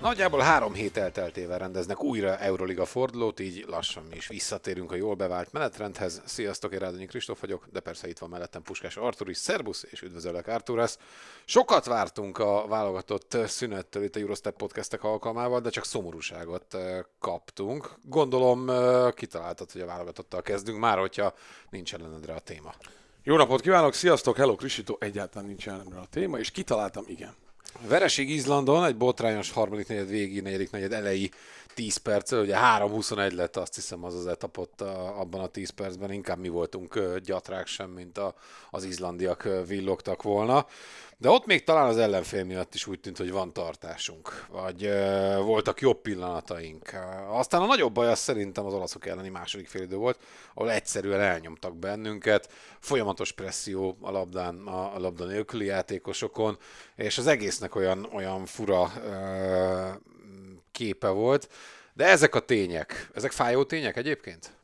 Nagyjából három hét elteltével rendeznek újra Euroliga fordulót, így lassan mi is visszatérünk a jól bevált menetrendhez. Sziasztok, én Rádonyi Kristóf vagyok, de persze itt van mellettem Puskás Artur is. Szerbusz, és üdvözöllek Arturasz. Sokat vártunk a válogatott szünettől itt a Eurostep podcastek alkalmával, de csak szomorúságot eh, kaptunk. Gondolom eh, kitaláltad, hogy a válogatottal kezdünk, már hogyha nincs ellenedre a téma. Jó napot kívánok, sziasztok, hello Krisito, egyáltalán nincs jelenre a téma, és kitaláltam, igen. Vereség Izlandon, egy botrányos harmadik negyed végi, negyedik negyed elejé 10 perc, ugye 3-21 lett azt hiszem az az etapot abban a 10 percben, inkább mi voltunk gyatrák sem, mint a, az izlandiak villogtak volna. De ott még talán az ellenfél miatt is úgy tűnt, hogy van tartásunk, vagy ö, voltak jobb pillanataink. Aztán a nagyobb baj az szerintem az olaszok elleni második félidő volt, ahol egyszerűen elnyomtak bennünket, folyamatos presszió a labdán, a, a labda nélküli játékosokon, és az egésznek olyan, olyan fura ö, képe volt. De ezek a tények, ezek fájó tények egyébként?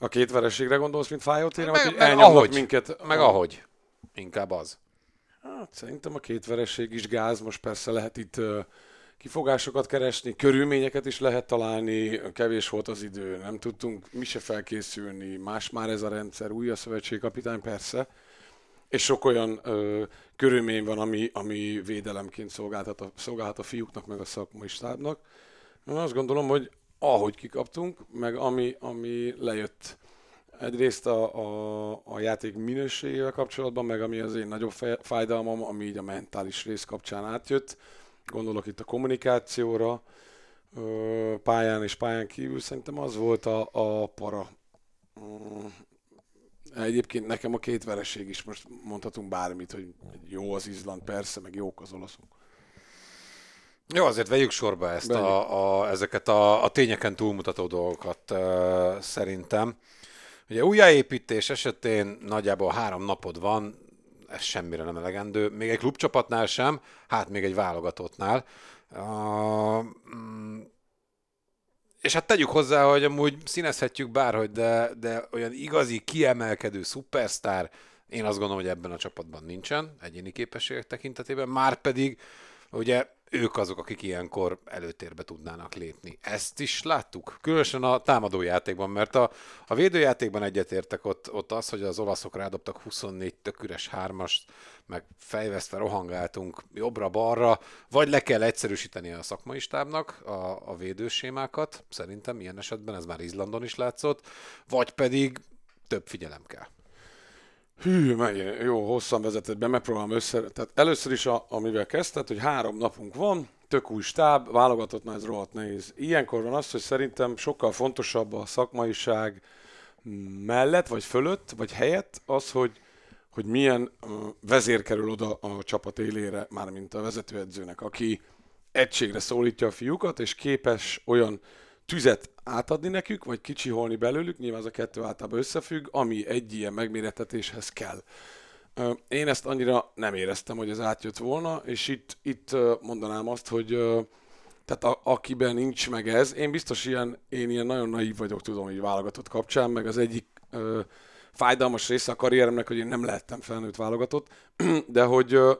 A két vereségre gondolsz, mint fájó tényre, Meg- meg ahogy. minket? Meg ahogy. Inkább az. Hát, szerintem a két vereség is gáz, most persze lehet itt kifogásokat keresni, körülményeket is lehet találni, kevés volt az idő, nem tudtunk mi se felkészülni, más már ez a rendszer, új a szövetségkapitány persze, és sok olyan ö, körülmény van, ami, ami védelemként szolgálhat a, szolgálhat a fiúknak, meg a szakmai stábnak. Én azt gondolom, hogy ahogy kikaptunk, meg ami, ami lejött egyrészt a, a, a játék minőségével kapcsolatban, meg ami az én nagyobb fájdalmam, ami így a mentális rész kapcsán átjött. Gondolok itt a kommunikációra, pályán és pályán kívül, szerintem az volt a, a para. Egyébként nekem a két vereség is, most mondhatunk bármit, hogy jó az Izland, persze, meg jók az olaszok. Jó, azért vegyük sorba ezt Vegyük. a, a, ezeket a, a tényeken túlmutató dolgokat uh, szerintem. Ugye újjáépítés esetén nagyjából három napod van, ez semmire nem elegendő, még egy klubcsapatnál sem, hát még egy válogatottnál. Uh, és hát tegyük hozzá, hogy amúgy színezhetjük bárhogy, de, de olyan igazi, kiemelkedő szupersztár, én azt gondolom, hogy ebben a csapatban nincsen, egyéni képességek tekintetében, már pedig ugye ők azok, akik ilyenkor előtérbe tudnának lépni. Ezt is láttuk, különösen a támadójátékban, mert a, a védőjátékban egyetértek ott, ott az, hogy az olaszok rádobtak 24 tök hármast, meg fejvesztve rohangáltunk jobbra-balra, vagy le kell egyszerűsíteni a szakmai stábnak a, a védősémákat, szerintem ilyen esetben ez már Izlandon is látszott, vagy pedig több figyelem kell. Hű, megint jó, hosszan vezetett be, megpróbálom össze. Tehát először is, a, amivel kezdted, hogy három napunk van, tök új stáb, válogatottnál ez rohadt nehéz. Ilyenkor van az, hogy szerintem sokkal fontosabb a szakmaiság mellett, vagy fölött, vagy helyett az, hogy, hogy milyen vezér kerül oda a csapat élére, mármint a vezetőedzőnek, aki egységre szólítja a fiúkat, és képes olyan tüzet átadni nekük, vagy kicsiholni belőlük, nyilván ez a kettő általában összefügg, ami egy ilyen megmérettetéshez kell. Én ezt annyira nem éreztem, hogy ez átjött volna, és itt, itt mondanám azt, hogy tehát a, akiben nincs meg ez, én biztos ilyen, én ilyen nagyon naív vagyok, tudom, hogy válogatott kapcsán, meg az egyik ö, fájdalmas része a karrieremnek, hogy én nem lehettem felnőtt válogatott, de hogy ö,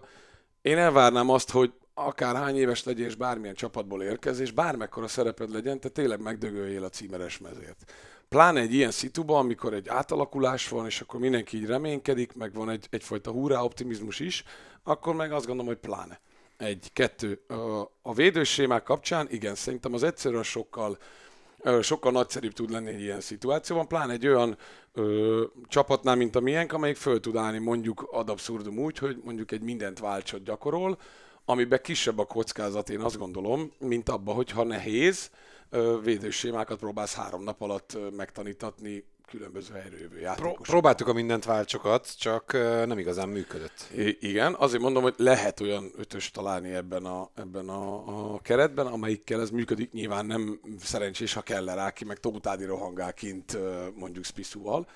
én elvárnám azt, hogy akár hány éves legyél, és bármilyen csapatból érkezz, és bármekkora szereped legyen, te tényleg megdögöljél a címeres mezért. Pláne egy ilyen szituban, amikor egy átalakulás van, és akkor mindenki így reménykedik, meg van egy, egyfajta hurrá optimizmus is, akkor meg azt gondolom, hogy pláne. Egy, kettő. A védősémák kapcsán, igen, szerintem az egyszerűen sokkal sokkal nagyszerűbb tud lenni egy ilyen szituációban, pláne egy olyan ö, csapatnál, mint a miénk, amelyik föl tud állni mondjuk ad abszurdum úgy, hogy mondjuk egy mindent váltsat gyakorol, amiben kisebb a kockázat, én azt gondolom, mint abba, hogyha nehéz, védősémákat próbálsz három nap alatt megtanítatni különböző Pró- játékosok. próbáltuk a mindent váltsokat, csak nem igazán működött. I- igen, azért mondom, hogy lehet olyan ötös találni ebben a, ebben a, a keretben, amelyikkel ez működik. Nyilván nem szerencsés, ha kell rá ki, meg Tótádi rohangál kint mondjuk Spiszúval.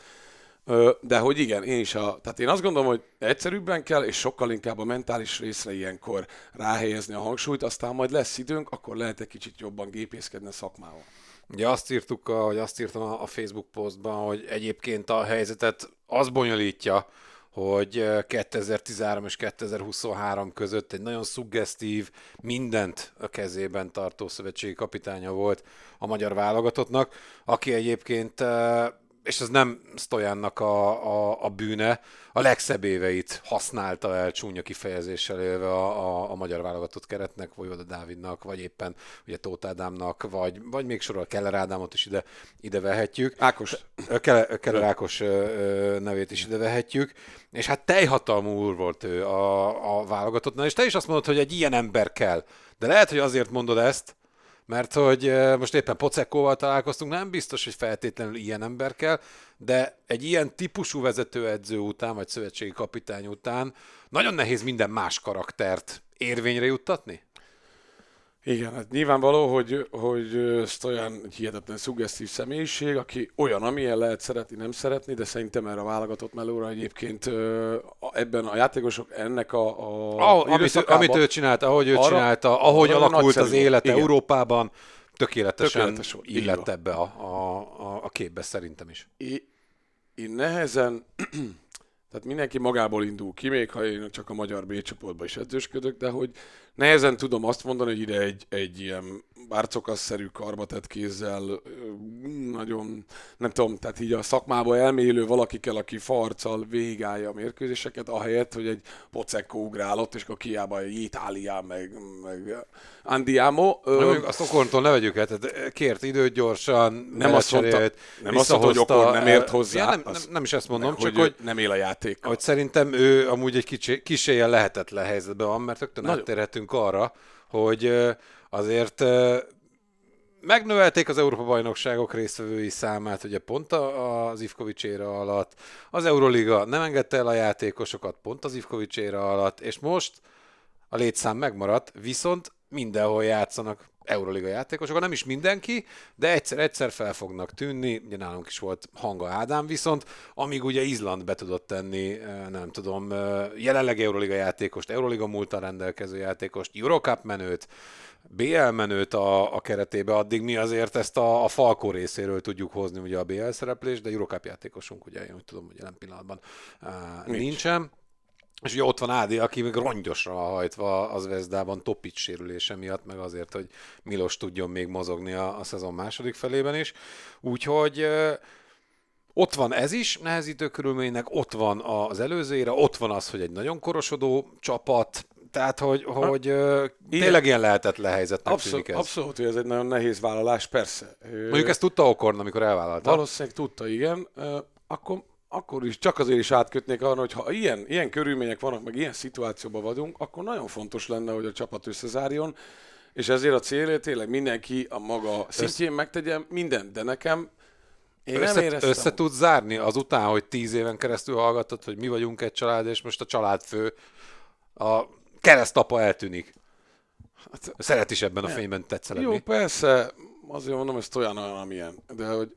De hogy igen, én is a, tehát én azt gondolom, hogy egyszerűbben kell, és sokkal inkább a mentális részre ilyenkor ráhelyezni a hangsúlyt, aztán majd lesz időnk, akkor lehet egy kicsit jobban gépészkedni a szakmával. Ugye azt írtuk, vagy azt írtam a Facebook postban, hogy egyébként a helyzetet az bonyolítja, hogy ö, 2013 és 2023 között egy nagyon szuggesztív, mindent a kezében tartó szövetségi kapitánya volt a magyar válogatottnak, aki egyébként, és ez nem Stojannak a, a, a bűne, a legszebb éveit használta el csúnya kifejezéssel élve a, a, a magyar válogatott keretnek, vagy oda Dávidnak, vagy éppen ugye Tóth Ádámnak, vagy, vagy még sorol Keller Ádámot is ide, ide vehetjük. Ákos, Keller, Keller Ákos nevét is ide vehetjük, és hát teljhatalmú úr volt ő a, a válogatottnál, és te is azt mondod, hogy egy ilyen ember kell. De lehet, hogy azért mondod ezt, mert hogy most éppen Pocekkóval találkoztunk, nem biztos, hogy feltétlenül ilyen ember kell, de egy ilyen típusú vezetőedző után, vagy szövetségi kapitány után nagyon nehéz minden más karaktert érvényre juttatni? Igen, hát nyilvánvaló, hogy, hogy Stojan egy hihetetlen szuggesztív személyiség, aki olyan, amilyen lehet szeretni, nem szeretni, de szerintem erre a válogatott melóra egyébként ebben a játékosok ennek a, a Ah, amit, amit ő csinált, ahogy ő arra- csinálta, ahogy alakult az élete Igen. Európában, tökéletesen Tökéletes volt, illett ebbe a, a, a, a képbe szerintem is. Én, én nehezen, tehát mindenki magából indul ki, még ha én csak a magyar B csoportban is edzősködök, de hogy nehezen tudom azt mondani, hogy ide egy, egy ilyen bárcokasszerű karbatett kézzel, ö, nagyon, nem tudom, tehát így a szakmába elmélő valaki kell, aki farccal végigállja a mérkőzéseket, ahelyett, hogy egy pocekko ugrálott, és akkor kiába egy Itáliá, meg, meg Andiamo. Mondjuk azt Okorntól ne vegyük el, tehát kért időt gyorsan, Nem azt mondta- nem azt mondta, hogy Okon nem ért hozzá, Ja, nem, nem, nem is ezt mondom, meg, csak hogy, hogy, nem él a játék. hogy szerintem ő amúgy egy kicsi, éjjel lehetetlen helyzetben van, mert rögtön áttérhetünk arra, hogy ö, azért megnövelték az Európa-bajnokságok résztvevői számát, ugye pont az Ivkovics éra alatt, az Euroliga nem engedte el a játékosokat pont az Ivkovics éra alatt, és most a létszám megmaradt, viszont mindenhol játszanak Euroliga játékosok, nem is mindenki, de egyszer-egyszer fel fognak tűnni, ugye nálunk is volt Hanga Ádám viszont, amíg ugye Izland be tudott tenni, nem tudom, jelenleg Euroliga játékost, Euroliga múltal rendelkező játékost, Eurocup menőt, BL menőt a, a keretébe, addig mi azért ezt a, a Falkó részéről tudjuk hozni ugye a BL szereplést, de Eurocup játékosunk ugye én úgy tudom, hogy jelen pillanatban uh, Nincs. nincsen. És ugye ott van Ádi, aki még rongyosra hajtva az Vezdában Topic sérülése miatt, meg azért, hogy Milos tudjon még mozogni a, a szezon második felében is. Úgyhogy ö, ott van ez is nehezítő körülménynek, ott van az előzőre, ott van az, hogy egy nagyon korosodó csapat, tehát, hogy, hogy ö, Igen. tényleg ilyen lehetetlen helyzetnek Abszolút, tűnik ez. abszolút, hogy ez egy nagyon nehéz vállalás, persze. Mondjuk ezt tudta Okorn, amikor elvállalta. Valószínűleg tudta, igen. Akkor, akkor is, csak azért is átkötnék arra, hogy ha ilyen, ilyen körülmények vannak, meg ilyen szituációban vagyunk, akkor nagyon fontos lenne, hogy a csapat összezárjon, és ezért a célja tényleg mindenki a maga szintjén megtegye mindent, de nekem én nem Össze, éreztem. össze tudsz zárni azután, hogy tíz éven keresztül hallgattad, hogy mi vagyunk egy család, és most a családfő, a keresztapa eltűnik. Hát, Szeret is ebben a fényben tetszelegni. Jó, persze, azért mondom, ez olyan olyan, amilyen, de hogy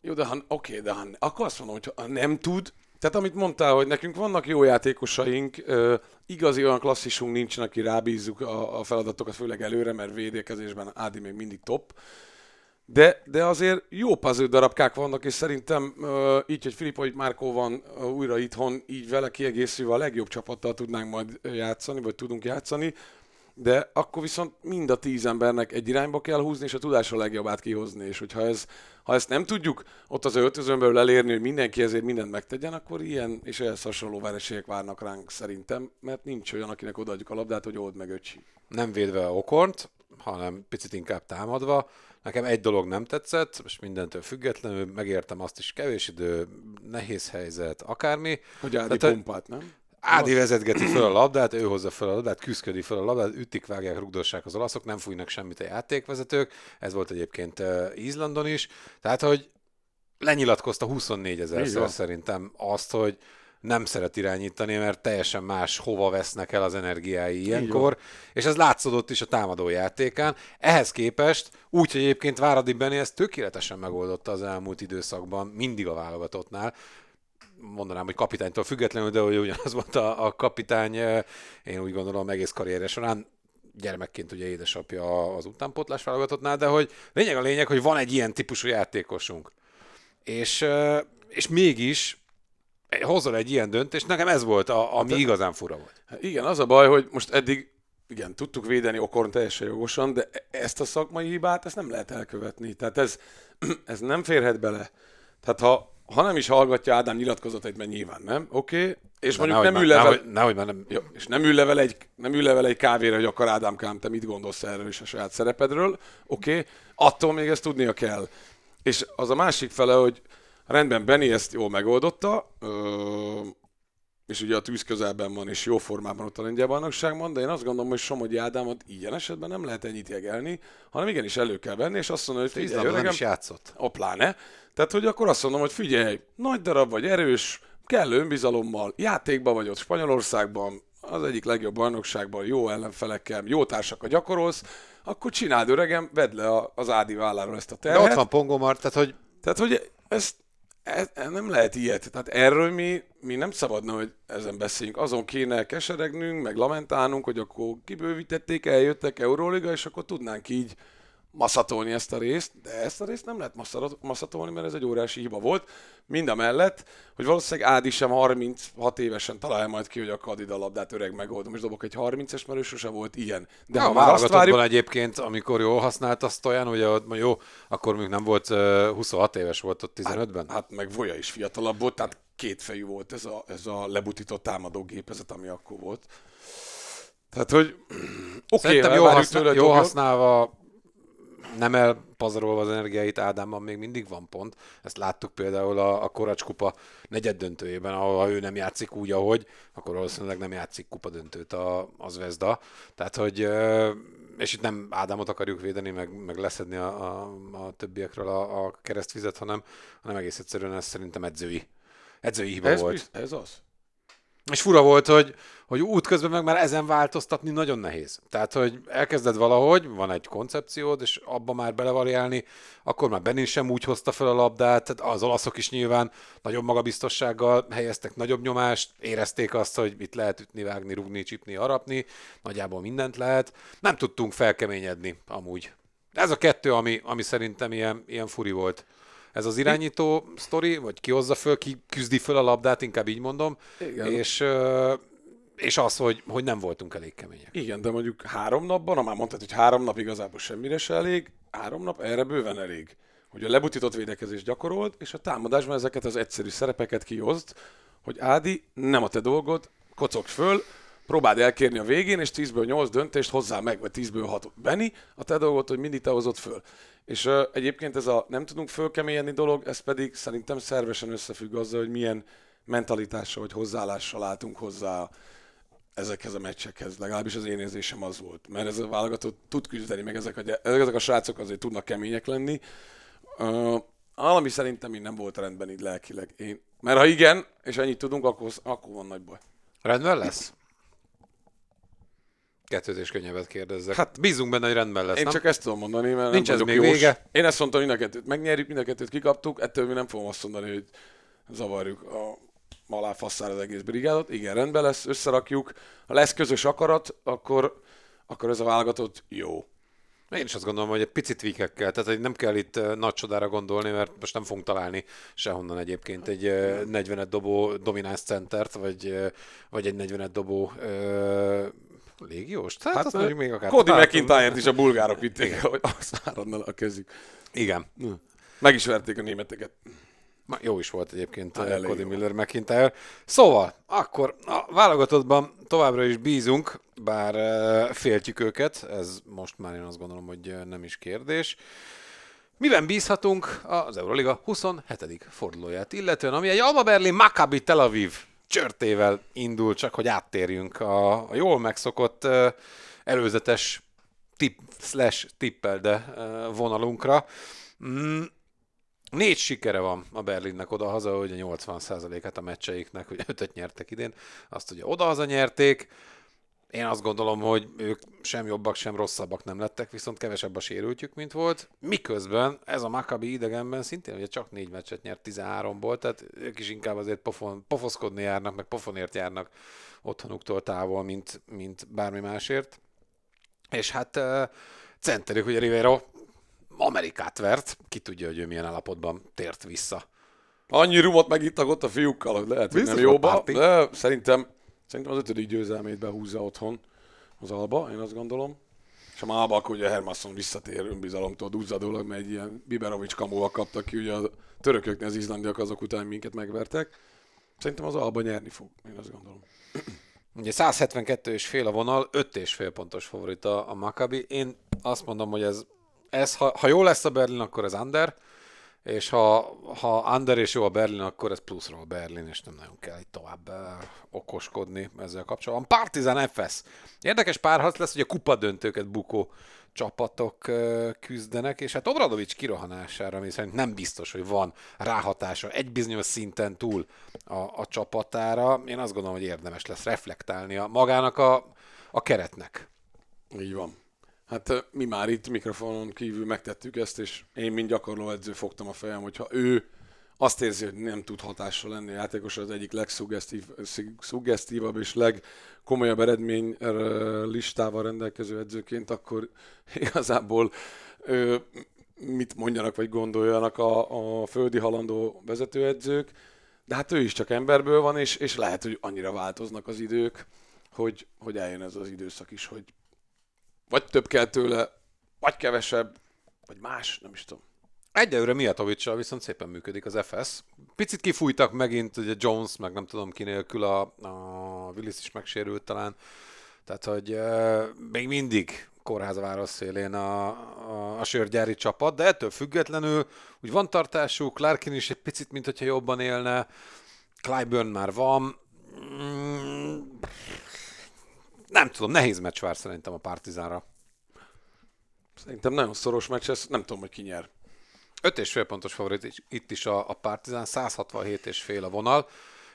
jó, de ha, oké, de ha, akkor azt mondom, hogy ha nem tud, tehát amit mondtál, hogy nekünk vannak jó játékosaink, ö, igazi olyan klasszisunk nincsen, aki rábízzuk a, a feladatokat, főleg előre, mert védekezésben Ádi még mindig top. De, de azért jó puzzle darabkák vannak, és szerintem ö, így, hogy Filipovics Márkó van ö, újra itthon, így vele kiegészülve a legjobb csapattal tudnánk majd játszani, vagy tudunk játszani, de akkor viszont mind a tíz embernek egy irányba kell húzni, és a tudásra legjobbát kihozni, és hogyha ez, ha ezt nem tudjuk ott az öltözön belül elérni, hogy mindenki ezért mindent megtegyen, akkor ilyen és ehhez hasonló vereségek várnak ránk szerintem, mert nincs olyan, akinek odaadjuk a labdát, hogy old meg öcsi. Nem védve a Okornt, hanem picit inkább támadva. Nekem egy dolog nem tetszett, és mindentől függetlenül megértem azt is, kevés idő, nehéz helyzet, akármi. Hogy Ádi Tehát, pompát, nem? Ádi vezetgeti fel a labdát, ő hozza fel a labdát, küzdködi fel a labdát, ütik, vágják, rugdossák az olaszok, nem fújnak semmit a játékvezetők. Ez volt egyébként Izlandon is. Tehát, hogy lenyilatkozta 24 Így ezer szerintem azt, hogy nem szeret irányítani, mert teljesen más hova vesznek el az energiái ilyenkor, és ez látszódott is a támadó játékán. Ehhez képest úgy, hogy egyébként Váradi Benni ezt tökéletesen megoldotta az elmúlt időszakban, mindig a válogatottnál, mondanám, hogy kapitánytól függetlenül, de hogy ugyanaz volt a, a kapitány, eh, én úgy gondolom egész karrierje során, gyermekként ugye édesapja az utánpótlás válogatottnál, de hogy lényeg a lényeg, hogy van egy ilyen típusú játékosunk. És, eh, és mégis hozol egy ilyen döntést, nekem ez volt, a, ami igazán fura volt. Hát igen, az a baj, hogy most eddig igen, tudtuk védeni Okorn teljesen jogosan, de ezt a szakmai hibát, ezt nem lehet elkövetni. Tehát ez, ez nem férhet bele. Tehát ha, ha nem is hallgatja Ádám nyilatkozatait, mert nyilván nem, oké, okay, és De mondjuk nem ül már- le vele, nehogy, nehogy már nem, jó, és nem ül le vele egy, nem ül le vele egy kávéra, hogy akar Ádám Kám, te mit gondolsz erről és a saját szerepedről, oké, okay, attól még ezt tudnia kell. És az a másik fele, hogy rendben Benny ezt jól megoldotta, és ugye a tűz közelben van, és jó formában ott a lengyel bajnokságban, de én azt gondolom, hogy Somogyi Ádámot ilyen esetben nem lehet ennyit jegelni, hanem igenis elő kell venni, és azt mondani, hogy figyelj, labda nem öregem, is játszott. a pláne. Tehát, hogy akkor azt mondom, hogy figyelj, nagy darab vagy erős, kellő önbizalommal, játékban vagy ott Spanyolországban, az egyik legjobb bajnokságban, jó ellenfelekkel, jó társakat gyakorolsz, akkor csináld öregem, vedd le az Ádi válláról ezt a De terhet. ott van Pongomar, tehát hogy Tehát, hogy ezt, ez, ez nem lehet ilyet. Tehát erről mi, mi nem szabadna, hogy ezen beszéljünk. Azon kéne keseregnünk, meg lamentálnunk, hogy akkor kibővítették, eljöttek Euróliga, és akkor tudnánk így maszatolni ezt a részt, de ezt a részt nem lehet maszatolni, mert ez egy óriási hiba volt. Mind a mellett, hogy valószínűleg Ádi sem 36 évesen találja majd ki, hogy a kadida labdát öreg megoldom, és dobok egy 30-es, mert ő sose volt ilyen. De De ha már azt várjuk, egyébként, amikor jól használta azt olyan, ugye jó, akkor még nem volt uh, 26 éves volt ott 15-ben. Hát meg Voja is fiatalabb volt, tehát kétfejű volt ez a, ez a lebutított támadó gépezet, ami akkor volt. Tehát, hogy oké, okay, jól, használ, jól használva, nem elpazarolva az energiáit, Ádámban még mindig van pont. Ezt láttuk például a, a Koracs kupa negyed döntőjében, ahol ha ő nem játszik úgy, ahogy, akkor valószínűleg nem játszik kupa döntőt a, az Vezda. Tehát, hogy és itt nem Ádámot akarjuk védeni, meg, meg leszedni a, a, a többiekről a, a keresztvizet, hanem, hanem egész egyszerűen ez szerintem edzői, edzői hiba ez, volt. bizt, ez az. És fura volt, hogy, hogy útközben meg már ezen változtatni nagyon nehéz. Tehát, hogy elkezded valahogy, van egy koncepciód, és abba már belevariálni, akkor már Benin sem úgy hozta fel a labdát, tehát az olaszok is nyilván nagyobb magabiztossággal helyeztek nagyobb nyomást, érezték azt, hogy itt lehet ütni, vágni, rugni, csipni, arapni, nagyjából mindent lehet. Nem tudtunk felkeményedni amúgy. Ez a kettő, ami, ami szerintem ilyen, ilyen furi volt. Ez az irányító sztori, vagy ki hozza föl, ki küzdi föl a labdát, inkább így mondom, Igen. és, és az, hogy, hogy nem voltunk elég kemények. Igen, de mondjuk három napban, ha már mondtad, hogy három nap igazából semmire se elég, három nap erre bőven elég. Hogy a lebutított védekezést gyakorolt, és a támadásban ezeket az egyszerű szerepeket kihozd, hogy Ádi, nem a te dolgod, kocog föl, próbáld elkérni a végén, és 10-ből 8 döntést hozzá meg, vagy 10-ből 6 Benni, a te dolgod, hogy mindig te hozott föl. És uh, egyébként ez a nem tudunk fölkeményedni dolog, ez pedig szerintem szervesen összefügg azzal, hogy milyen mentalitással vagy hozzáállással álltunk hozzá ezekhez a meccsekhez, legalábbis az én érzésem az volt. Mert ez a válogatott tud küzdeni, meg ezek a, ezek a srácok azért tudnak kemények lenni. Uh, valami szerintem így nem volt rendben így lelkileg. Én, mert ha igen, és ennyit tudunk, akkor, akkor van nagy baj. Rendben lesz? Kettőt és könnyebbet kérdezzek. Hát bízunk benne, hogy rendben lesz, Én nem? csak ezt tudom mondani, mert Nincs nem ez még jós. vége? Én ezt mondtam, mind a kettőt megnyerjük, mind a kettőt kikaptuk, ettől mi nem fogom azt mondani, hogy zavarjuk a alá fasszára az egész brigádot. Igen, rendben lesz, összerakjuk. Ha lesz közös akarat, akkor, akkor ez a válogatott jó. Én is azt gondolom, hogy egy picit tweakekkel, tehát nem kell itt ö, nagy csodára gondolni, mert most nem fogunk találni sehonnan egyébként egy ö, 40 dobó domináns centert, vagy, ö, vagy egy 40 dobó légiós. Tehát hát, azt még akár... Cody McIntyre-t is a bulgárok vitték el, hogy azt áradna a kezük. Igen. Meg is verték a németeket. Jó is volt egyébként Hát, uh, elég Cody. Miller McIntyre. Szóval, akkor a válogatottban továbbra is bízunk, bár uh, féltjük őket, ez most már én azt gondolom, hogy uh, nem is kérdés. Miben bízhatunk az Euroliga 27. fordulóját, illetően ami egy Alba Berlin Maccabi Tel Aviv csörtével indul, csak hogy áttérjünk a, a jól megszokott előzetes tip slash tippel, de uh, vonalunkra. Mm, Négy sikere van a Berlinnek oda-haza, a 80%-át a meccseiknek, hogy ötöt nyertek idén, azt ugye oda-haza nyerték. Én azt gondolom, hogy ők sem jobbak, sem rosszabbak nem lettek, viszont kevesebb a sérültjük, mint volt. Miközben ez a Maccabi idegenben szintén ugye csak négy meccset nyert 13-ból, tehát ők is inkább azért pofon, pofoszkodni járnak, meg pofonért járnak otthonuktól távol, mint, mint bármi másért. És hát uh, centerük, ugye Rivero Amerikát vert, ki tudja, hogy ő milyen állapotban tért vissza. Annyi rumot megittak ott a fiúkkal, hogy lehet, hogy nem jóba, de szerintem, szerintem az ötödik győzelmét behúzza otthon az Alba, én azt gondolom. És a Alba akkor ugye Hermasson visszatér önbizalomtól duzzadólag, mert egy ilyen Biberovics kamóval kaptak ki, ugye a törököknél az izlandiak azok után minket megvertek. Szerintem az Alba nyerni fog, én azt gondolom. Ugye 172 és fél a vonal, 5 és fél pontos favorit a, a Maccabi. Én azt mondom, hogy ez, ez ha, ha jó lesz a Berlin, akkor ez under, és ha, ha under és jó a Berlin, akkor ez pluszról Berlin, és nem nagyon kell itt tovább uh, okoskodni ezzel kapcsolatban. Partizan FS. Érdekes párharc lesz, hogy a kupa döntőket bukó csapatok uh, küzdenek, és hát Obradovics kirohanására, ami szerint nem biztos, hogy van ráhatása egy bizonyos szinten túl a, a csapatára. Én azt gondolom, hogy érdemes lesz reflektálnia magának a, a keretnek. Így van. Hát mi már itt mikrofonon kívül megtettük ezt, és én, mint gyakorló edző fogtam a fejem, hogyha ő azt érzi, hogy nem tud hatással lenni a játékos, az egyik legszuggesztívabb és legkomolyabb eredmény listával rendelkező edzőként, akkor igazából ö, mit mondjanak vagy gondoljanak a, a földi halandó vezetőedzők, de hát ő is csak emberből van, és, és lehet, hogy annyira változnak az idők, hogy, hogy eljön ez az időszak is, hogy vagy több kell tőle, vagy kevesebb, vagy más, nem is tudom. Egyelőre Mijatovicsal viszont szépen működik az FS. Picit kifújtak megint, ugye Jones, meg nem tudom ki nélkül, a, a Willis is megsérült talán. Tehát, hogy uh, még mindig kórházváros szélén a, a, a sörgyári csapat, de ettől függetlenül úgy van tartásuk, Larkin is egy picit, mint hogyha jobban élne, Clyburn már van. Mm, nem tudom, nehéz meccs vár szerintem a Partizánra. Szerintem nagyon szoros meccs, ez nem tudom, hogy ki nyer. 5 és fél pontos favorit itt is a, a Partizán, 167 és fél a vonal.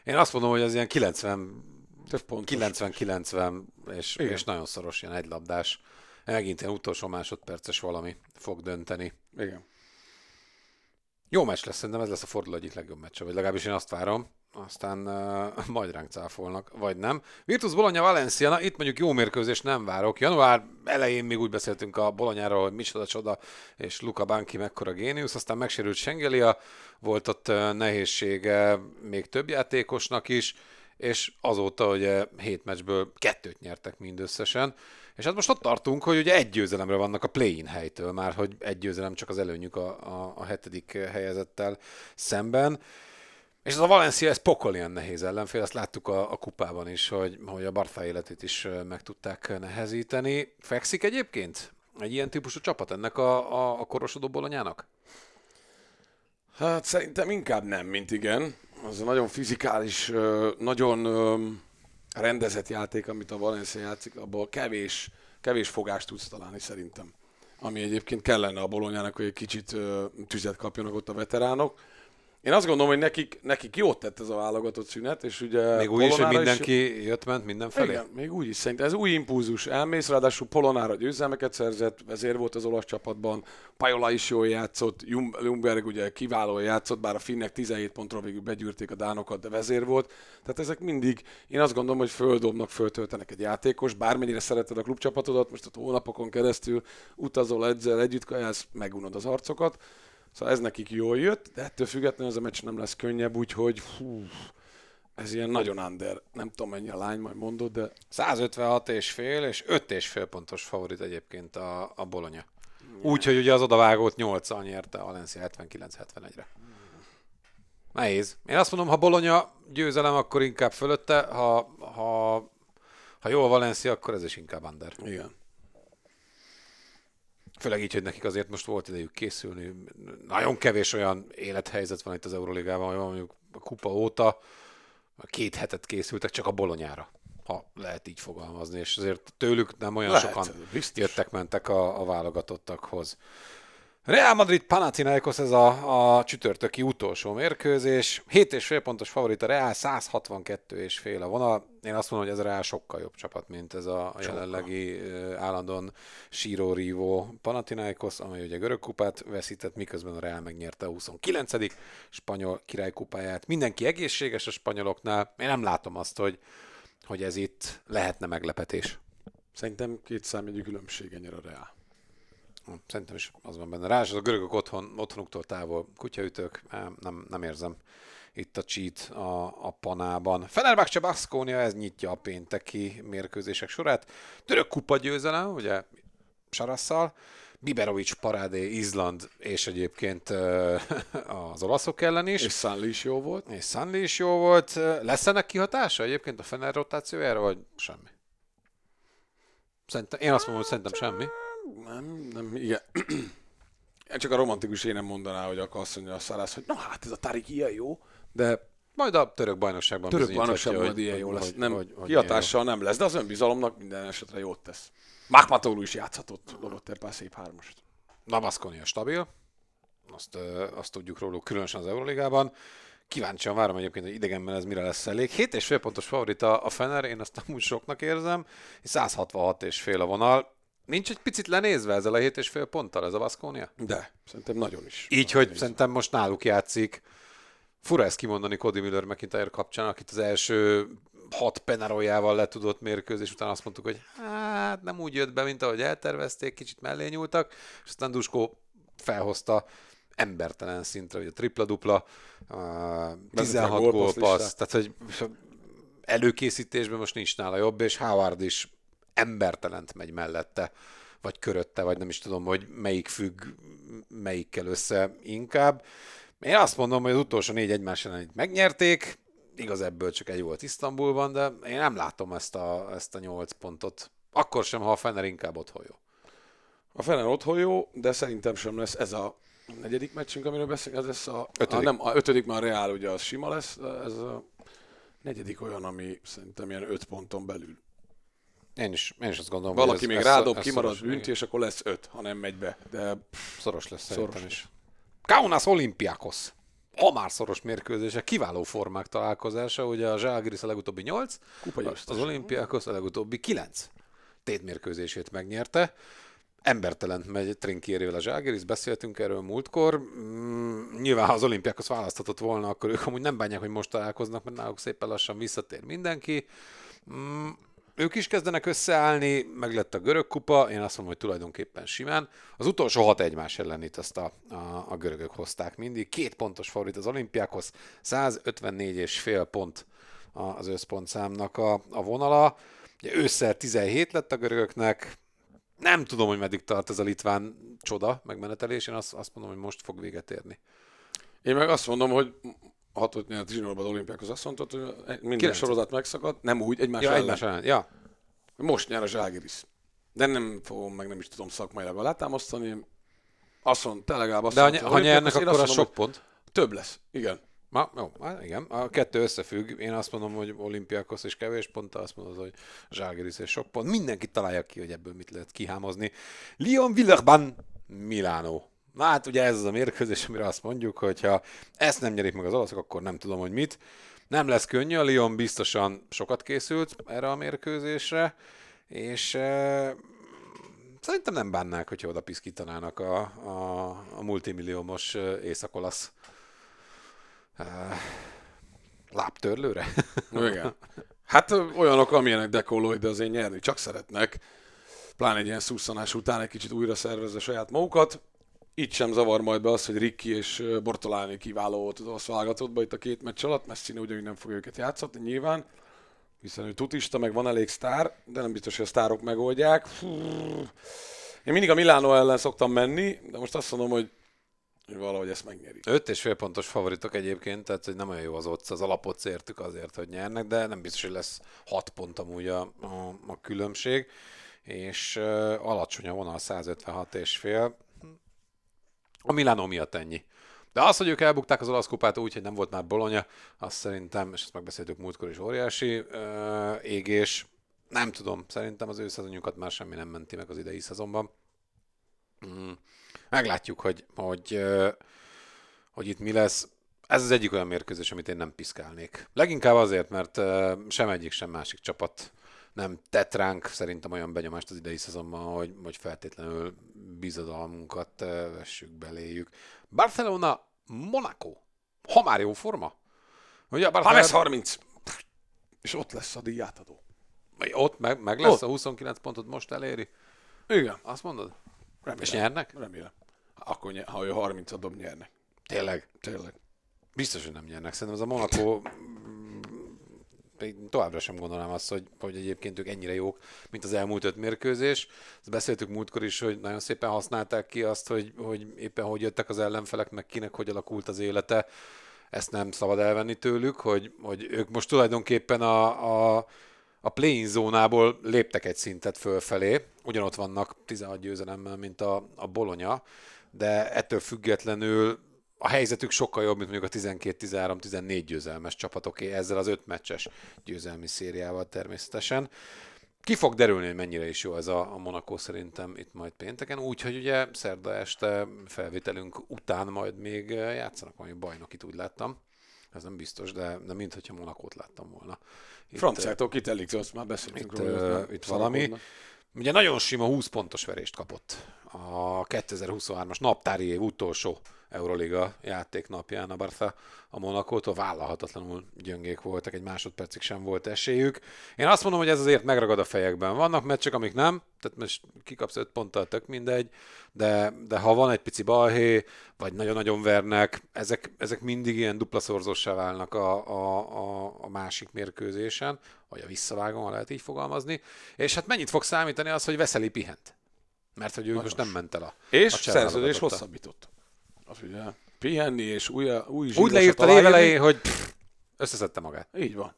Én azt mondom, hogy ez ilyen 90 Több pontos. 90-90 és, Igen. és nagyon szoros ilyen egylabdás. Megint ilyen utolsó másodperces valami fog dönteni. Igen. Jó meccs lesz, szerintem ez lesz a forduló egyik legjobb meccse, vagy legalábbis én azt várom. Aztán uh, majd ránk cáfolnak, vagy nem. Virtus Bologna Valencia, na itt mondjuk jó mérkőzés nem várok. Január elején még úgy beszéltünk a Bolonyáról, hogy micsoda csoda, és Luca Banki mekkora géniusz, aztán megsérült Sengelia, volt ott nehézsége még több játékosnak is, és azóta ugye hét meccsből kettőt nyertek mindösszesen. És hát most ott tartunk, hogy ugye egy győzelemre vannak a play-in helytől, már hogy egy győzelem csak az előnyük a, a, a hetedik helyezettel szemben. És ez a Valencia, ez pokol ilyen nehéz ellenfél, azt láttuk a, a kupában is, hogy, hogy a Barca életét is meg tudták nehezíteni. Fekszik egyébként egy ilyen típusú csapat ennek a, a, a korosodó bolonyának? Hát szerintem inkább nem, mint igen. Az a nagyon fizikális, nagyon rendezett játék, amit a Valencia játszik, abból kevés, kevés fogást tudsz találni szerintem. Ami egyébként kellene a bolonyának, hogy egy kicsit tüzet kapjanak ott a veteránok. Én azt gondolom, hogy nekik, nekik jót tett ez a válogatott szünet, és ugye Még úgy is, hogy mindenki jött-ment mindenfelé? Igen, még úgy is szerintem. Ez új impulzus. Elmész, ráadásul Polonára győzelmeket szerzett, vezér volt az olasz csapatban, Pajola is jól játszott, Jum- Ljungberg ugye kiválóan játszott, bár a finnek 17 pontról végül begyűrték a dánokat, de vezér volt. Tehát ezek mindig, én azt gondolom, hogy földobnak, föltöltenek egy játékos, bármennyire szereted a klubcsapatodat, most ott hónapokon keresztül utazol, edzel, együtt kajálsz, megunod az arcokat. Szóval ez nekik jól jött, de ettől függetlenül ez a meccs nem lesz könnyebb, úgyhogy hú, ez ilyen nagyon under. Nem tudom, mennyi a lány, majd mondod, de 156 és fél, és 5 és fél pontos favorit egyébként a, a Bologna. Úgyhogy ugye az odavágót 8-al nyerte Valencia 79-71-re. Nehéz. Én azt mondom, ha Bologna győzelem, akkor inkább fölötte, ha, ha, ha jó a Valencia, akkor ez is inkább under. igen. Főleg így, hogy nekik azért most volt idejük készülni. Nagyon kevés olyan élethelyzet van itt az Euróligában, hogy mondjuk a kupa óta két hetet készültek csak a bolonyára, ha lehet így fogalmazni, és azért tőlük nem olyan Lehet, sokan biztos. jöttek-mentek a, a válogatottakhoz. Real Madrid Panathinaikos ez a, a csütörtöki utolsó mérkőzés. 7,5 pontos favorit a Real, 162 és fél a vonal. Én azt mondom, hogy ez a Real sokkal jobb csapat, mint ez a, a jelenlegi állandóan síró rívó Panathinaikos, amely ugye görög kupát veszített, miközben a Real megnyerte a 29. spanyol királykupáját. Mindenki egészséges a spanyoloknál. Én nem látom azt, hogy, hogy ez itt lehetne meglepetés. Szerintem két számjegyű különbség ennyire a Real. Szerintem is az van benne. Rás, a görögök otthon, otthonuktól távol kutyaütők, nem, nem, érzem itt a cheat a, a panában. Fenerbahce Baskonia, ez nyitja a pénteki mérkőzések sorát. Török kupa győzelem, ugye Sarasszal, Biberovics parádé Izland, és egyébként az olaszok ellen is. És Szánli is jó volt. És Szánli is jó volt. Lesz ennek kihatása egyébként a Fener rotációjára, vagy semmi? Szerintem, én azt mondom, hogy szerintem semmi. Nem, nem, igen. Csak a romantikus én nem mondaná, hogy akkor azt mondja a szarász, hogy na hát ez a Tarik ilyen jó, de majd a török bajnokságban török bajnokságban majd ilyen jó lesz. Nem, hogy, hogy kihatással nem lesz, de az önbizalomnak minden esetre jót tesz. Mákmatoglu is játszhatott, dobott egy pár szép hármast. Navaszkonia stabil, azt, azt tudjuk róluk, különösen az Euróligában. Kíváncsian várom egyébként, hogy idegenben ez mire lesz elég. 7,5 pontos favorit a, a Fener, én azt amúgy soknak érzem, 166 és fél a vonal. Nincs egy picit lenézve ezzel a 7,5 ponttal ez a Baskónia? De, szerintem nagyon is. Így, hogy nézve. szerintem most náluk játszik. Fura ezt kimondani Cody Miller McIntyre kapcsán, akit az első hat penaroljával le tudott mérkőzés után azt mondtuk, hogy hát nem úgy jött be, mint ahogy eltervezték, kicsit mellé nyúltak, és aztán Duskó felhozta embertelen szintre, hogy a tripla-dupla, 16 gólpassz, tehát hogy előkészítésben most nincs nála jobb, és Howard is embertelent megy mellette, vagy körötte, vagy nem is tudom, hogy melyik függ melyikkel össze inkább. Én azt mondom, hogy az utolsó négy egymás ellen megnyerték, igaz ebből csak egy volt Isztambulban, de én nem látom ezt a, ezt a nyolc pontot. Akkor sem, ha a Fener inkább otthon jó. A Fener otthon jó, de szerintem sem lesz ez a negyedik meccsünk, amiről beszélünk, ez lesz a, ötödik. a, nem, a ötödik, mert a Real ugye az sima lesz, ez a negyedik olyan, ami szerintem ilyen öt ponton belül. Én is, én is azt gondolom, Valaki hogy még ez, rádob, ez kimarad bünti, és akkor lesz öt, ha nem megy be. De szoros lesz szoros szerintem is. Kaunas Olympiakos. Ha már szoros mérkőzése, kiváló formák találkozása, ugye a Zságiris a legutóbbi 8, az Olympiakos a legutóbbi 9 tétmérkőzését megnyerte. Embertelen megy Trinkierivel a Zságiris, beszéltünk erről múltkor. Mm, nyilván, ha az olimpiákhoz választhatott volna, akkor ők amúgy nem bánják, hogy most találkoznak, mert náluk szépen lassan visszatér mindenki. Mm, ők is kezdenek összeállni, meg lett a görög kupa, én azt mondom, hogy tulajdonképpen simán. Az utolsó hat egymás ellen itt azt a, a, a görögök hozták mindig. Két pontos favorit az olimpiákhoz, 154 és fél pont az összpontszámnak a, a vonala. Ugye ősszel 17 lett a görögöknek, nem tudom, hogy meddig tart ez a litván csoda megmenetelés, én azt, azt mondom, hogy most fog véget érni. Én meg azt mondom, hogy hatot nyert Zsinórban az olimpiákhoz azt mondtad, hogy minden Kilenc. sorozat megszakadt, nem úgy, egymás Ja, ellen. egymás ellen. Ja, Most nyer a Zságiris. De nem fogom, meg nem is tudom szakmailag alátámasztani. Azt mondom, te legalább azt de ny- ha nyernek, olimpiákhoz, akkor az mondom, sok pont. Több lesz, igen. Ma, jó, hát igen, a kettő összefügg. Én azt mondom, hogy olimpiákos és kevés pont, azt mondod, hogy Zságiris és sok pont. Mindenki találja ki, hogy ebből mit lehet kihámozni. Lyon Villeurbanne, Milano. Na hát ugye ez az a mérkőzés, amire azt mondjuk, hogy ha ezt nem nyerik meg az olaszok, akkor nem tudom, hogy mit. Nem lesz könnyű, a Lyon biztosan sokat készült erre a mérkőzésre, és e, szerintem nem bánnák, hogyha oda piszkítanának a, a, a multimilliómos e, északolasz e, lábtörlőre. Igen. Hát olyanok, amilyenek dekolói, de azért nyerni csak szeretnek. Pláne egy ilyen szusszanás után egy kicsit újra szervezze saját magukat. Itt sem zavar majd be az, hogy Ricky és ö, Bortolani kiváló volt az olasz válogatottban itt a két meccs alatt. Messina ugyanúgy nem fogja őket játszatni nyilván, hiszen ő tutista, meg van elég sztár, de nem biztos, hogy a sztárok megoldják. Én mindig a Milánó ellen szoktam menni, de most azt mondom, hogy hogy valahogy ezt megnyeri. 5 és fél pontos favoritok egyébként, tehát hogy nem olyan jó az ott, az alapot értük azért, hogy nyernek, de nem biztos, hogy lesz 6 pont amúgy a, a, a különbség, és uh, alacsony a vonal 156 és fél. A Milano miatt ennyi. De az, hogy ők elbukták az olasz kupát úgy, hogy nem volt már Bologna, azt szerintem, és ezt megbeszéltük múltkor is óriási uh, égés. Nem tudom, szerintem az ő szezonjukat már semmi nem menti meg az idei szezonban. Mm. Meglátjuk, hogy, hogy, ö, hogy itt mi lesz. Ez az egyik olyan mérkőzés, amit én nem piszkálnék. Leginkább azért, mert ö, sem egyik, sem másik csapat nem tett ránk szerintem olyan benyomást az idei szezonban, hogy, hogy feltétlenül bizodalmunkat ö, vessük beléjük. Barcelona, Monaco. Ha már jó forma? Ugye a Ha Barcelona, lesz 30, és ott lesz a díjátadó. ott meg, meg lesz Ott. a 29 pontot most eléri? Igen. Azt mondod? Remélem. És nyernek? Remélem. Akkor, nye- ha ő 30 dob, nyernek. Tényleg? Tényleg. Biztos, hogy nem nyernek. Szerintem ez a Monaco még továbbra sem gondolnám azt, hogy, hogy egyébként ők ennyire jók, mint az elmúlt öt mérkőzés. Ezt beszéltük múltkor is, hogy nagyon szépen használták ki azt, hogy, hogy éppen hogy jöttek az ellenfelek, meg kinek hogy alakult az élete. Ezt nem szabad elvenni tőlük, hogy, hogy ők most tulajdonképpen a, a, a play-in zónából léptek egy szintet fölfelé, ugyanott vannak 16 győzelemmel, mint a, a Bolonya, de ettől függetlenül a helyzetük sokkal jobb, mint mondjuk a 12-13-14 győzelmes csapatoké, ezzel az öt meccses győzelmi szériával természetesen. Ki fog derülni, hogy mennyire is jó ez a, a Monaco szerintem itt majd pénteken, úgyhogy ugye szerda este felvételünk után majd még eh, játszanak valami bajnokit, úgy láttam. Ez nem biztos, de, de mintha Monakót láttam volna. Itt, Franciától kitelik, azt már beszéltünk itt, róla. nem itt valami. szarakodnak. Ugye nagyon sima 20 pontos verést kapott a 2023-as naptári év utolsó Euroliga játéknapján a Barca a Monakótól vállalhatatlanul gyöngék voltak, egy másodpercig sem volt esélyük. Én azt mondom, hogy ez azért megragad a fejekben. Vannak meccsek, amik nem, tehát most kikapsz 5 ponttal, tök mindegy, de, de ha van egy pici balhé, vagy nagyon-nagyon vernek, ezek, ezek mindig ilyen dupla szorzósá válnak a, a, a, a másik mérkőzésen, vagy a visszavágón, ha lehet így fogalmazni. És hát mennyit fog számítani az, hogy Veszeli pihent? Mert hogy ő most nem ment el a És a szerződés hosszabbított. Ugye pihenni és új, új Úgy leírta évelején, hogy pff, összeszedte magát. Így van.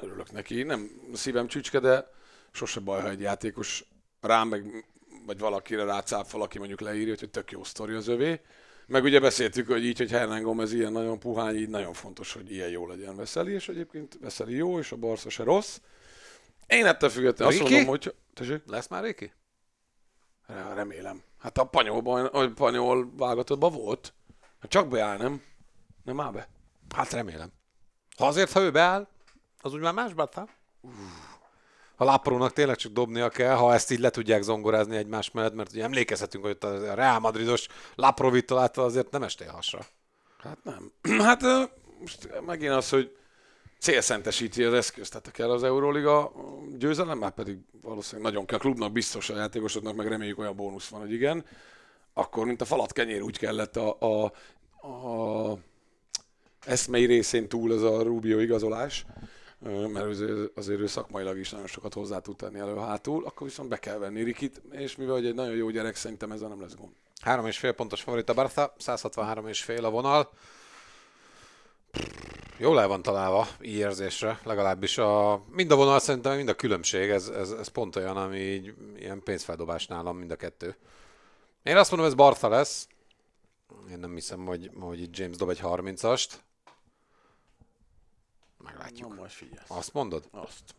Örülök neki. Nem szívem csücske, de sose baj, ha egy játékos rám meg, vagy valakire rácápfal, aki mondjuk leírja, hogy tök jó sztori az övé. Meg ugye beszéltük, hogy így, hogy Hernán Gomez ilyen nagyon puhány, így nagyon fontos, hogy ilyen jó legyen Veszeli, és egyébként Veszeli jó, és a Barca se rossz. Én ettől függetlenül azt mondom, hogy... Tessék? Lesz már Réki? Remélem. Hát a panyolban, a panyol válogatottban volt. Hát csak beáll, nem? Nem áll be. Hát remélem. Ha azért, ha ő beáll, az úgy már más Barca. Ha Láprónak tényleg csak dobnia kell, ha ezt így le tudják zongorázni egymás mellett, mert ugye emlékezhetünk, hogy ott a Real Madridos látva azért nem estél hasra. Hát nem. Hát most megint az, hogy célszentesíti az eszközt, tehát kell az Euróliga győzelem, már pedig valószínűleg nagyon kell a klubnak, biztos a játékosoknak, meg reméljük olyan bónusz van, hogy igen, akkor, mint a falat kenyér, úgy kellett a, a, a eszmei részén túl az a Rubio igazolás, mert azért, ő szakmailag is nagyon sokat hozzá tud tenni elő hátul, akkor viszont be kell venni Rikit, és mivel egy nagyon jó gyerek, szerintem ezzel nem lesz gond. Három és fél pontos favorit a Barca, 163 és fél a vonal. Jól el van találva, így érzésre, legalábbis a, mind a vonal szerintem, mind a különbség, ez, ez, ez pont olyan, ami így, ilyen pénzfeldobás nálam mind a kettő. Én azt mondom, ez Barca lesz. Én nem hiszem, hogy, hogy itt James dob egy 30-ast. Meglátjuk. Na, majd figyelsz. Azt mondod? Azt.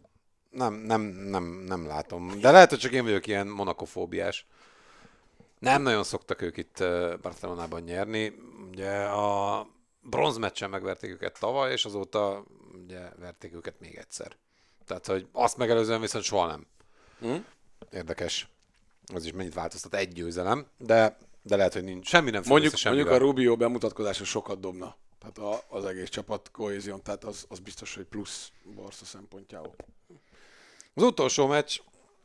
Nem, nem, nem, nem látom. De lehet, hogy csak én vagyok ilyen monakofóbiás. Nem nagyon szoktak ők itt eh, Barcelonában nyerni. Ugye a bronz meccsen megverték őket tavaly, és azóta ugye verték őket még egyszer. Tehát, hogy azt megelőzően viszont soha nem. Hm? Érdekes. Az is mennyit változtat egy győzelem, de, de lehet, hogy nincs. Semmi nem Mondjuk, mondjuk a. Rubio bemutatkozása sokat dobna. Tehát a, az egész csapat kohézión, tehát az, az biztos, hogy plusz Barca szempontjából. Az utolsó meccs,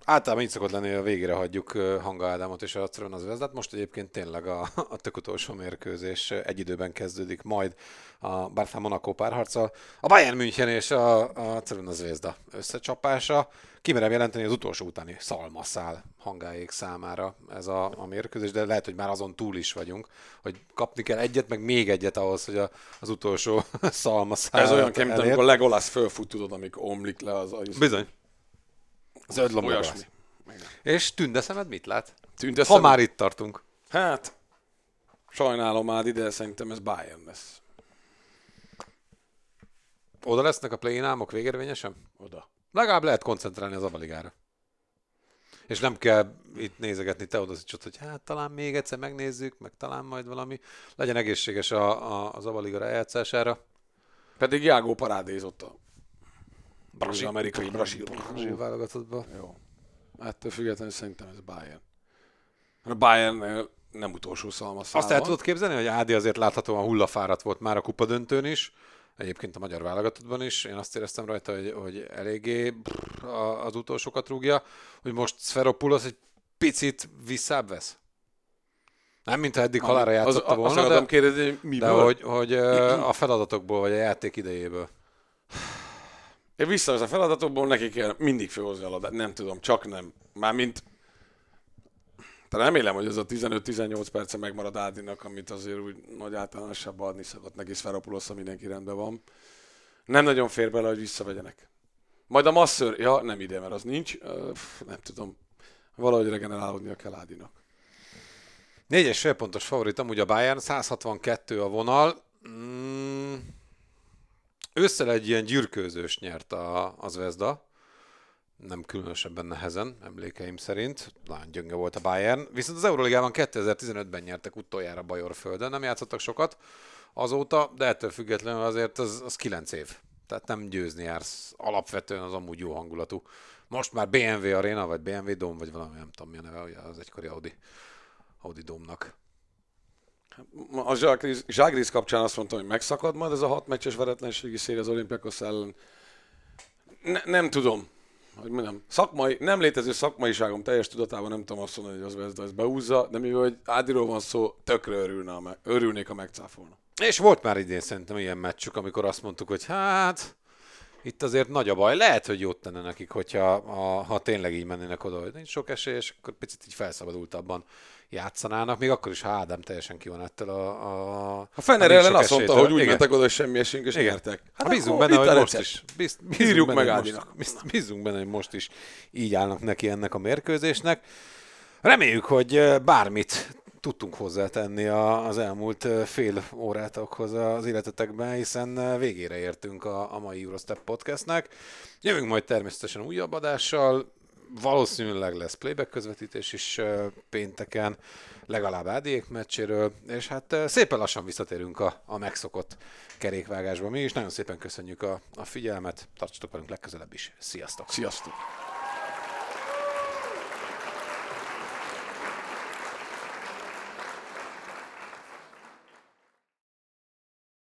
általában így szokott lenni, hogy a végére hagyjuk Hanga Ádámot és a Cervena az Vezdát. Most egyébként tényleg a, a tök utolsó mérkőzés egy időben kezdődik majd a Barca Monaco párharca. A Bayern München és a, a Cervena Zvezda összecsapása. Kimerem jelenteni az utolsó utáni szalmaszál hangáék számára ez a, a mérkőzés, de lehet, hogy már azon túl is vagyunk, hogy kapni kell egyet, meg még egyet ahhoz, hogy a, az utolsó szalmaszál Ez olyan kemény, amikor Legolas fölfut, tudod, amikor omlik le az az Bizony. Zöld lombok Olyasmi. És tünde szemed mit lát? Tünte Ha már itt tartunk. Hát, sajnálom Ádi, de szerintem ez Bayern lesz. Oda lesznek a play álmok végérvényesen? Oda. Legalább lehet koncentrálni az abaligára. és nem kell itt nézegetni Teodosicot, hogy hát talán még egyszer megnézzük, meg talán majd valami. Legyen egészséges a, a, az Avaliga rájátszására. Pedig Jágó parádézott a Brasil, amerikai Brasil. Brasil válogatottba. Jó. Ettől függetlenül szerintem ez Bayern. A Bayern nem utolsó szalmaszál Azt el tudod képzelni, hogy Ádi azért láthatóan hullafáradt volt már a kupa döntőn is, egyébként a magyar válogatottban is. Én azt éreztem rajta, hogy, hogy eléggé brrr, a- az utolsókat rúgja, hogy most Sferopoulos egy picit visszább vesz. Nem, mintha eddig halára játszotta az, volna, azt de, kérdezni, hogy de miből? hogy, hogy a feladatokból, vagy a játék idejéből. Én visszavesz a feladatokból, neki kell mindig fölhozni a labdát. Nem tudom, csak nem. Mármint de remélem, hogy ez a 15-18 perce megmarad Ádinak, amit azért úgy nagy általánosságban adni szokott neki Sferopulosz, ha mindenki rendben van. Nem nagyon fér bele, hogy visszavegyenek. Majd a masször, ja nem ide, mert az nincs, Ö, pff, nem tudom. Valahogy regenerálódnia kell Ádinak. Négyes félpontos favorit amúgy a Bayern, 162 a vonal. Mm, ősszel egy ilyen gyűrkőzős nyert a, az Vezda. Nem különösebben nehezen, emlékeim szerint. Nagyon gyönge volt a Bayern. Viszont az Euroligában 2015-ben nyertek utoljára Bajorföldön. Nem játszottak sokat azóta, de ettől függetlenül azért az, az 9 év. Tehát nem győzni jársz. Alapvetően az amúgy jó hangulatú. Most már BMW Arena, vagy BMW Dome, vagy valami, nem tudom mi a neve, ugye az egykori Audi, Audi Dome-nak. A Zságris, Zságris kapcsán azt mondtam, hogy megszakad majd ez a hat meccses veretlenségi széria az Olimpiakos ellen. Ne, nem tudom. Hogy mondjam, szakmai, nem létező szakmaiságom teljes tudatában nem tudom azt mondani, hogy az Vezda ezt beúzza, de mivel hogy Ádiról van szó, tökre örülne, a me- örülnék, ha megcáfolna. És volt már idén szerintem ilyen meccsük, amikor azt mondtuk, hogy hát itt azért nagy a baj. Lehet, hogy jót tenne nekik, hogyha a, ha tényleg így mennének oda, hogy nincs sok esély, és akkor picit így felszabadultabban játszanának, még akkor is, ha Ádám teljesen ki van ettől a... a A Fener ellen azt mondta, hogy úgy Igen. mentek oda, hogy semmi esélyünk, és Igen. nyertek. Hát bízunk benne, hogy most is. Biz, bízunk benne, meg Ádinak. Most, bízunk benne, hogy most is így állnak neki ennek a mérkőzésnek. Reméljük, hogy bármit tudtunk hozzátenni a- az elmúlt fél órátokhoz az életetekben, hiszen végére értünk a, a mai Eurostep podcastnek. Jövünk majd természetesen újabb adással, valószínűleg lesz playback közvetítés is pénteken, legalább Ádiék meccséről, és hát szépen lassan visszatérünk a, a megszokott kerékvágásba mi is. Nagyon szépen köszönjük a, a figyelmet, tartsatok velünk legközelebb is. Sziasztok! Sziasztok!